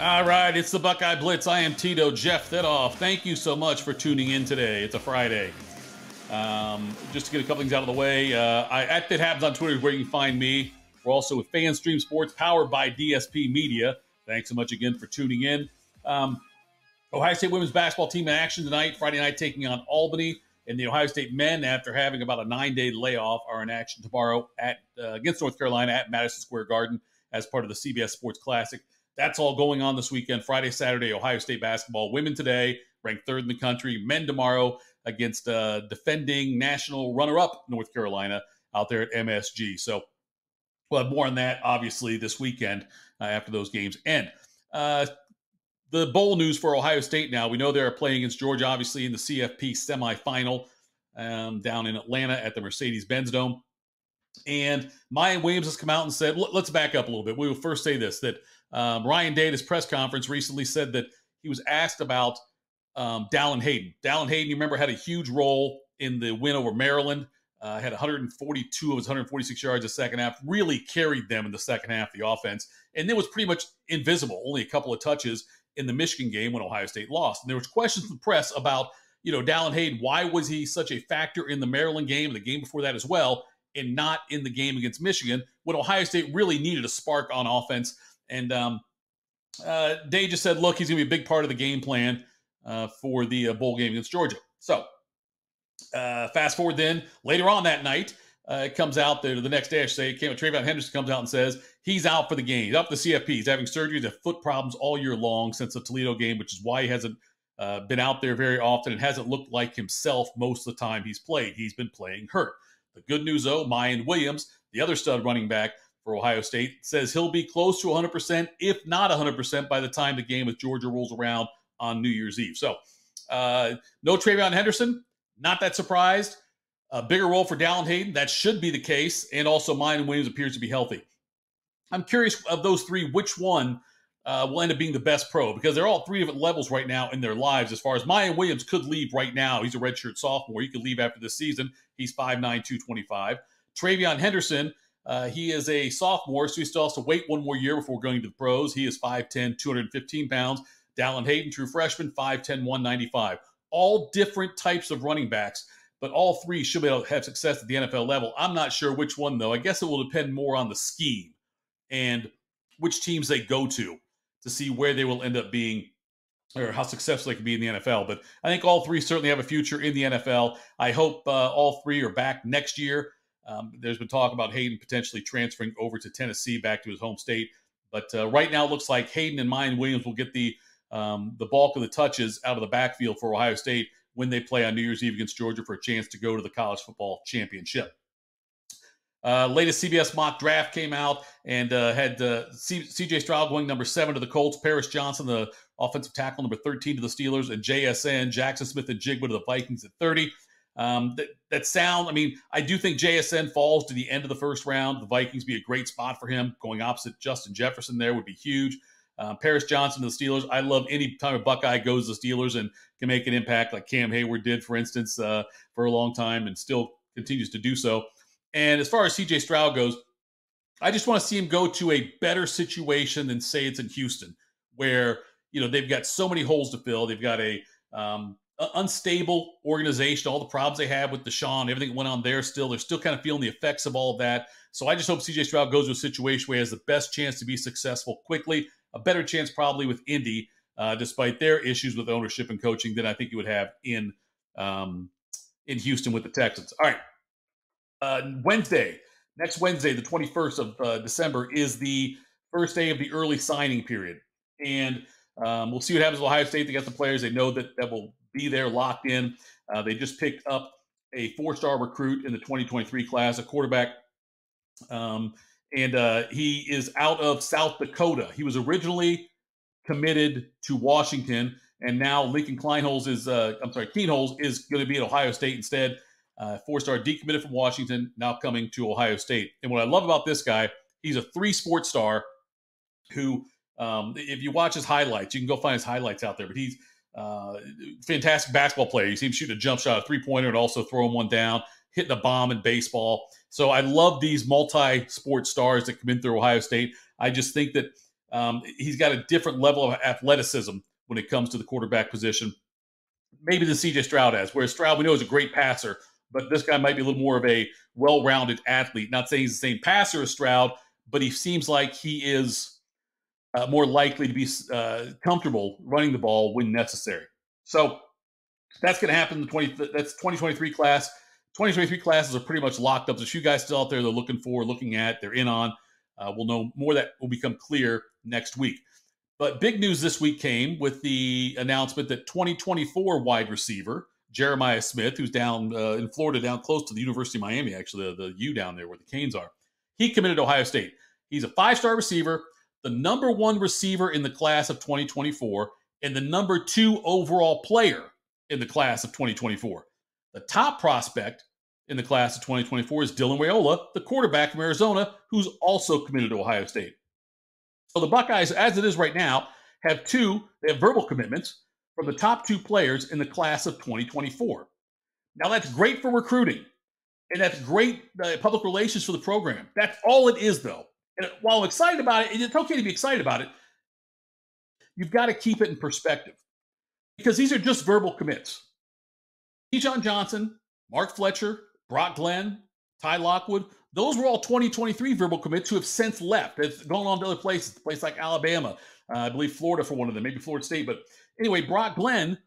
All right, it's the Buckeye Blitz. I am Tito Jeff Thedoff. Thank you so much for tuning in today. It's a Friday. Um, just to get a couple things out of the way, uh, I, at Happens on Twitter is where you can find me. We're also with FanStream Sports, powered by DSP Media. Thanks so much again for tuning in. Um, Ohio State women's basketball team in action tonight, Friday night, taking on Albany. And the Ohio State men, after having about a nine-day layoff, are in action tomorrow at uh, against North Carolina at Madison Square Garden as part of the CBS Sports Classic. That's all going on this weekend. Friday, Saturday, Ohio State basketball. Women today, ranked third in the country. Men tomorrow against uh, defending national runner-up North Carolina out there at MSG. So we'll have more on that obviously this weekend uh, after those games end. Uh, the bowl news for Ohio State now. We know they're playing against Georgia, obviously in the CFP semifinal um, down in Atlanta at the Mercedes-Benz Dome. And Miyan Williams has come out and said, let's back up a little bit. We will first say this that um, Ryan Day at his press conference recently said that he was asked about um, Dallan Hayden. Dallan Hayden, you remember, had a huge role in the win over Maryland. Uh, had 142 of his 146 yards a second half. Really carried them in the second half, the offense, and then was pretty much invisible. Only a couple of touches in the Michigan game when Ohio State lost. And there was questions in the press about, you know, Dallan Hayden. Why was he such a factor in the Maryland game the game before that as well, and not in the game against Michigan when Ohio State really needed a spark on offense? And um, uh, Day just said, look, he's going to be a big part of the game plan uh, for the uh, bowl game against Georgia. So uh, fast forward then, later on that night, uh, it comes out there the next day, I should say, TreVeyon Henderson comes out and says he's out for the game. He's out for the CFP. He's having surgery. He's had foot problems all year long since the Toledo game, which is why he hasn't uh, been out there very often and hasn't looked like himself most of the time he's played. He's been playing hurt. The good news, though, Miyan Williams, the other stud running back, for Ohio State, says he'll be close to 100%, if not 100%, by the time the game with Georgia rolls around on New Year's Eve. So, uh, no TreVeyon Henderson, not that surprised. A bigger role for Dallan Hayden, that should be the case. And also, Miyan Williams appears to be healthy. I'm curious of those three, which one uh, will end up being the best pro because they're all three different levels right now in their lives. As far as Miyan Williams could leave right now, he's a redshirt sophomore. He could leave after this season. He's 5'9, 225. TreVeyon Henderson, uh, he is a sophomore, so he still has to wait one more year before going to the pros. He is 5'10, 215 pounds. Dallan Hayden, true freshman, 5'10, 195. All different types of running backs, but all three should be able to have success at the NFL level. I'm not sure which one, though. I guess it will depend more on the scheme and which teams they go to to see where they will end up being or how successful they can be in the NFL. But I think all three certainly have a future in the NFL. I hope uh, all three are back next year. Um, there's been talk about Hayden potentially transferring over to Tennessee, back to his home state. But uh, right now, it looks like Hayden and Miyan Williams will get the um, the bulk of the touches out of the backfield for Ohio State when they play on New Year's Eve against Georgia for a chance to go to the college football championship. Uh, latest CBS mock draft came out and uh, had uh, CJ Stroud going number seven to the Colts, Paris Johnson, the offensive tackle, number 13 to the Steelers, and JSN, Jackson Smith-Njigba to the Vikings at 30. Um, that, that sound, I mean, I do think JSN falls to the end of the first round. The Vikings be a great spot for him. Going opposite Justin Jefferson there would be huge. Uh, Paris Johnson to the Steelers. I love any time a Buckeye goes to the Steelers and can make an impact like Cam Heyward did, for instance, uh, for a long time and still continues to do so. And as far as CJ Stroud goes, I just want to see him go to a better situation than say it's in Houston, where you know they've got so many holes to fill. They've got a um, unstable organization, all the problems they have with Deshaun, everything went on there still. They're still kind of feeling the effects of all of that. So I just hope CJ Stroud goes to a situation where he has the best chance to be successful quickly, a better chance probably with Indy, uh, despite their issues with ownership and coaching than I think you would have in um, in Houston with the Texans. All right, uh, Wednesday, next Wednesday, the 21st of uh, December, is the first day of the early signing period, and um, we'll see what happens with Ohio State. They got the players; they know that that will be there locked in. Uh, they just picked up a four star recruit in the 2023 class, a quarterback. Um, and uh, he is out of South Dakota. He was originally committed to Washington, and now Lincoln Kleinholz is, uh, I'm sorry, Kienholz is going to be at Ohio State instead. Uh, four star decommitted from Washington, now coming to Ohio State. And what I love about this guy, he's a three sports star who, um, if you watch his highlights, you can go find his highlights out there, but he's uh, fantastic basketball player. You see him shoot a jump shot, a three pointer, and also throwing one down, hitting a bomb in baseball. So I love these multi sport stars that come in through Ohio State. I just think that Um, he's got a different level of athleticism when it comes to the quarterback position. Maybe the CJ Stroud has, whereas Stroud we know is a great passer, but this guy might be a little more of a well-rounded athlete. Not saying he's the same passer as Stroud, but he seems like he is uh, more likely to be uh, comfortable running the ball when necessary. So that's going to happen the 20 that's 2023 class. 2023 classes are pretty much locked up. There's a few guys still out there they're looking for, looking at, they're in on. Uh, we'll know more that will become clear next week. But big news this week came with the announcement that 2024 wide receiver Jeremiah Smith, who's down uh, in Florida, down close to the University of Miami, actually, the, the U down there where the Canes are, he committed to Ohio State. He's a five star receiver, the number one receiver in the class of 2024, and the number two overall player in the class of 2024. The top prospect in the class of 2024 is Dylan Raiola, the quarterback from Arizona, who's also committed to Ohio State. So the Buckeyes, as it is right now, have two, they have verbal commitments from the top two players in the class of 2024. Now that's great for recruiting, and that's great uh, public relations for the program. That's all it is, though. And while I'm excited about it, it's okay to be excited about it. You've got to keep it in perspective because these are just verbal commits. John Johnson, Mark Fletcher, Brock Glenn, Ty Lockwood, those were all 2023 verbal commits who have since left. They've gone on to other places, a place like Alabama, uh, I believe Florida for one of them, maybe Florida State. But anyway, Brock Glenn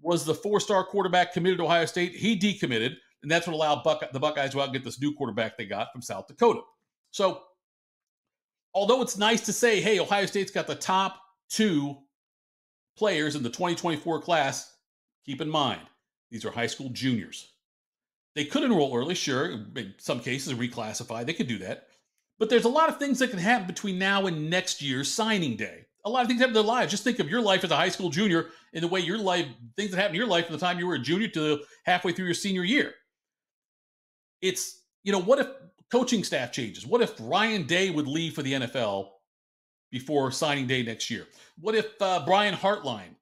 was the four-star quarterback committed to Ohio State. He decommitted, and that's what allowed Buck- the Buckeyes to out and get this new quarterback they got from South Dakota. So, although it's nice to say, hey, Ohio State's got the top two players in the 2024 class, keep in mind these are high school juniors. They could enroll early, sure. In some cases, reclassify. They could do that. But there's a lot of things that can happen between now and next year's signing day. A lot of things happen in their lives. Just think of your life as a high school junior and the way your life, things that happen in your life from the time you were a junior to halfway through your senior year. It's, you know, what if coaching staff changes? What if Ryan Day would leave for the NFL before signing day next year? What if uh, Brian Hartline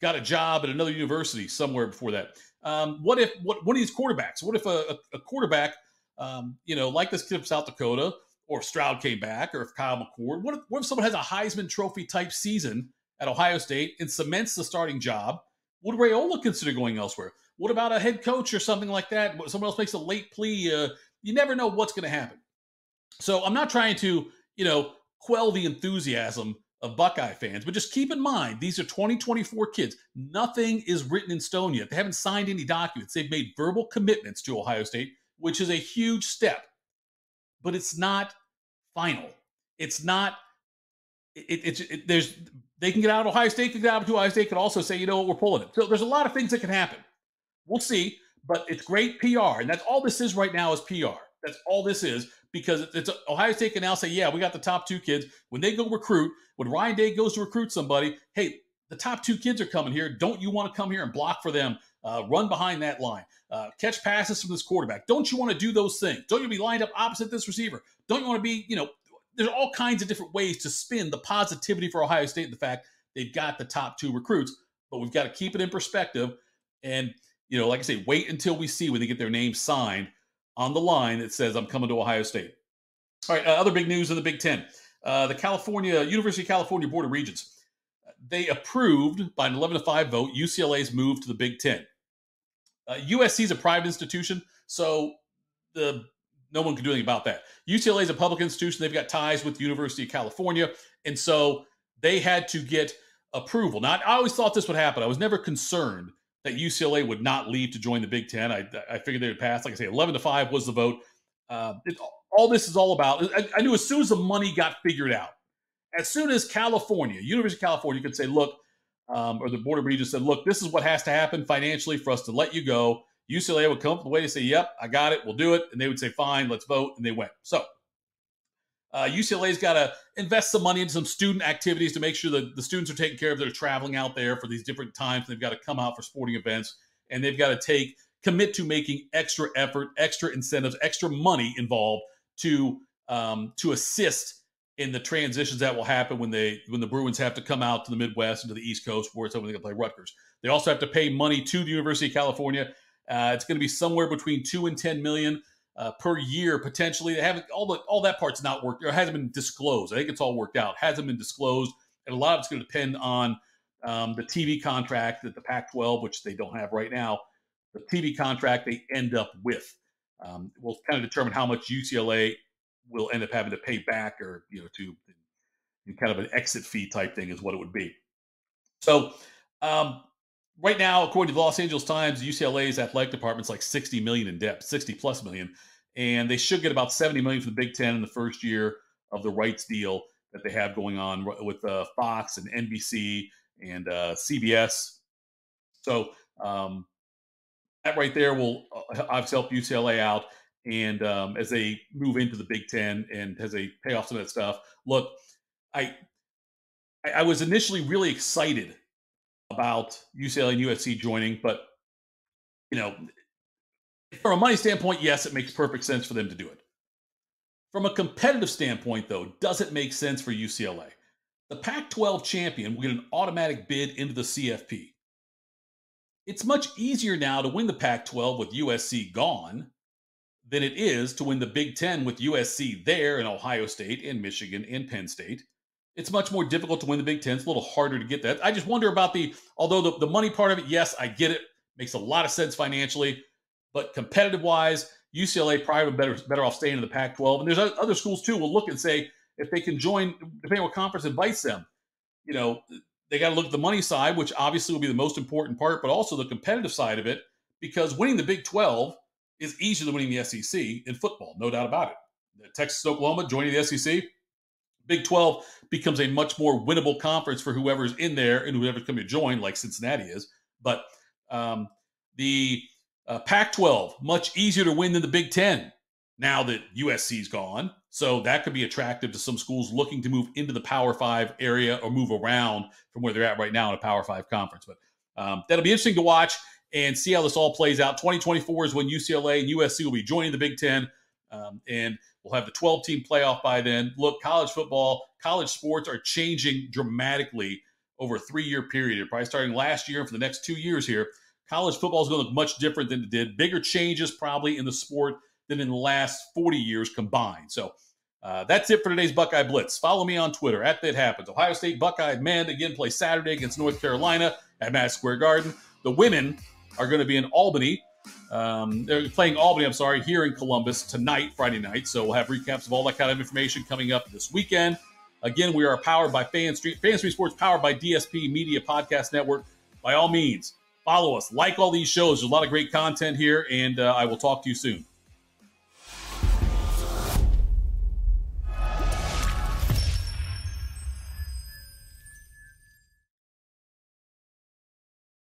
got a job at another university somewhere before that? Um, what if what one of these quarterbacks? What if a, a, a quarterback, um, you know, like this kid from South Dakota, or if Stroud came back, or if Kyle McCord? What if, what if someone has a Heisman Trophy type season at Ohio State and cements the starting job? Would Raiola consider going elsewhere? What about a head coach or something like that? Someone else makes a late plea. Uh, you never know what's going to happen. So I'm not trying to, you know, quell the enthusiasm of Buckeye fans, but just keep in mind these are 2024 kids. Nothing is written in stone yet. They haven't signed any documents. They've made verbal commitments to Ohio State, which is a huge step, but it's not final. It's not. It, it's it, there's they can get out of Ohio State, can get out of Ohio State, can also say, you know what, we're pulling it. So there's a lot of things that can happen. We'll see, but it's great PR, and that's all this is right now is PR. That's all this is because it's Ohio State can now say, yeah, we got the top two kids. When they go recruit, when Ryan Day goes to recruit somebody, hey, the top two kids are coming here. Don't you want to come here and block for them? Uh, run behind that line, uh, catch passes from this quarterback. Don't you want to do those things? Don't you be lined up opposite this receiver? Don't you want to be, you know, there's all kinds of different ways to spin the positivity for Ohio State and the fact they've got the top two recruits, but we've got to keep it in perspective. And, you know, like I say, wait until we see when they get their name signed on the line that says, I'm coming to Ohio State. All right, uh, other big news in the Big Ten. Uh, the California, University of California Board of Regents, they approved by an 11 to 5 vote UCLA's move to the Big Ten. Uh, USC is a private institution, so the no one can do anything about that. UCLA is a public institution. They've got ties with the University of California. And so they had to get approval. Now, I always thought this would happen. I was never concerned that UCLA would not leave to join the Big Ten. I, I figured they would pass. Like I say, 11 to 5 was the vote. Uh, it, all this is all about. I, I, knew as soon as the money got figured out, as soon as California, University of California, could say, look, um, or the Board of Regents said, look, this is what has to happen financially for us to let you go. UCLA would come up with a way to say, yep, I got it, we'll do it. And they would say, fine, let's vote. And they went. So uh, UCLA's got to invest some money in some student activities to make sure that the students are taken care of. They're traveling out there for these different times. They've got to come out for sporting events, and they've got to take commit to making extra effort, extra incentives, extra money involved to um, to assist in the transitions that will happen when they when the Bruins have to come out to the Midwest and to the East Coast where it's over they can play Rutgers. They also have to pay money to the University of California. Uh, it's going to be somewhere between two and ten million uh, per year potentially. They haven't all the all that part's not worked or hasn't been disclosed. I think it's all worked out. Hasn't been disclosed, and a lot of it's going to depend on um, the TV contract that the Pac-12, which they don't have right now, the TV contract they end up with um, will kind of determine how much UCLA will end up having to pay back, or you know, to kind of an exit fee type thing is what it would be. So. Um, right now, according to the Los Angeles Times, UCLA's athletic department's like 60 million in debt, 60 plus million, and they should get about 70 million from the Big Ten in the first year of the rights deal that they have going on with uh, Fox and NBC and uh, CBS. So um, that right there will uh, obviously help UCLA out, and um, as they move into the Big Ten and as they pay off some of that stuff. Look, I I was initially really excited about UCLA and USC joining, but you know, from a money standpoint, yes, it makes perfect sense for them to do it. From a competitive standpoint, though, does it make sense for UCLA? The Pac 12 champion will get an automatic bid into the CFP. It's much easier now to win the Pac 12 with USC gone than it is to win the Big Ten with USC there in Ohio State and Michigan and Penn State. It's much more difficult to win the Big Ten. It's a little harder to get that. I just wonder about the, although the, the money part of it, yes, I get it. Makes a lot of sense financially. But competitive wise, UCLA probably better, better off staying in the Pac 12. And there's other schools too will look and say, if they can join, depending on what conference invites them, you know, they got to look at the money side, which obviously will be the most important part, but also the competitive side of it, because winning the Big 12 is easier than winning the SEC in football, no doubt about it. Texas, Oklahoma joining the SEC, Big 12 becomes a much more winnable conference for whoever's in there and whoever's coming to join, like Cincinnati is. But um, the uh, Pac 12, much easier to win than the Big 10 now that USC's gone. So that could be attractive to some schools looking to move into the Power Five area or move around from where they're at right now in a Power Five conference. But um, that'll be interesting to watch and see how this all plays out. 2024 is when UCLA and USC will be joining the Big Ten. Um, and We'll have the 12 team playoff by then. Look, college football, college sports are changing dramatically over a three year period. Probably starting last year and for the next two years here. College football is going to look much different than it did. Bigger changes probably in the sport than in the last 40 years combined. So uh, that's it for today's Buckeye Blitz. Follow me on Twitter at That Happens. Ohio State Buckeye men again play Saturday against North Carolina at Madison Square Garden. The women are going to be in Albany um, they're playing Albany, I'm sorry, here in Columbus tonight, Friday night. So we'll have recaps of all that kind of information coming up this weekend. Again, we are powered by Fan Street, Fan Street Sports, powered by DSP Media Podcast Network. By all means, follow us, like all these shows. There's a lot of great content here, and uh, I will talk to you soon.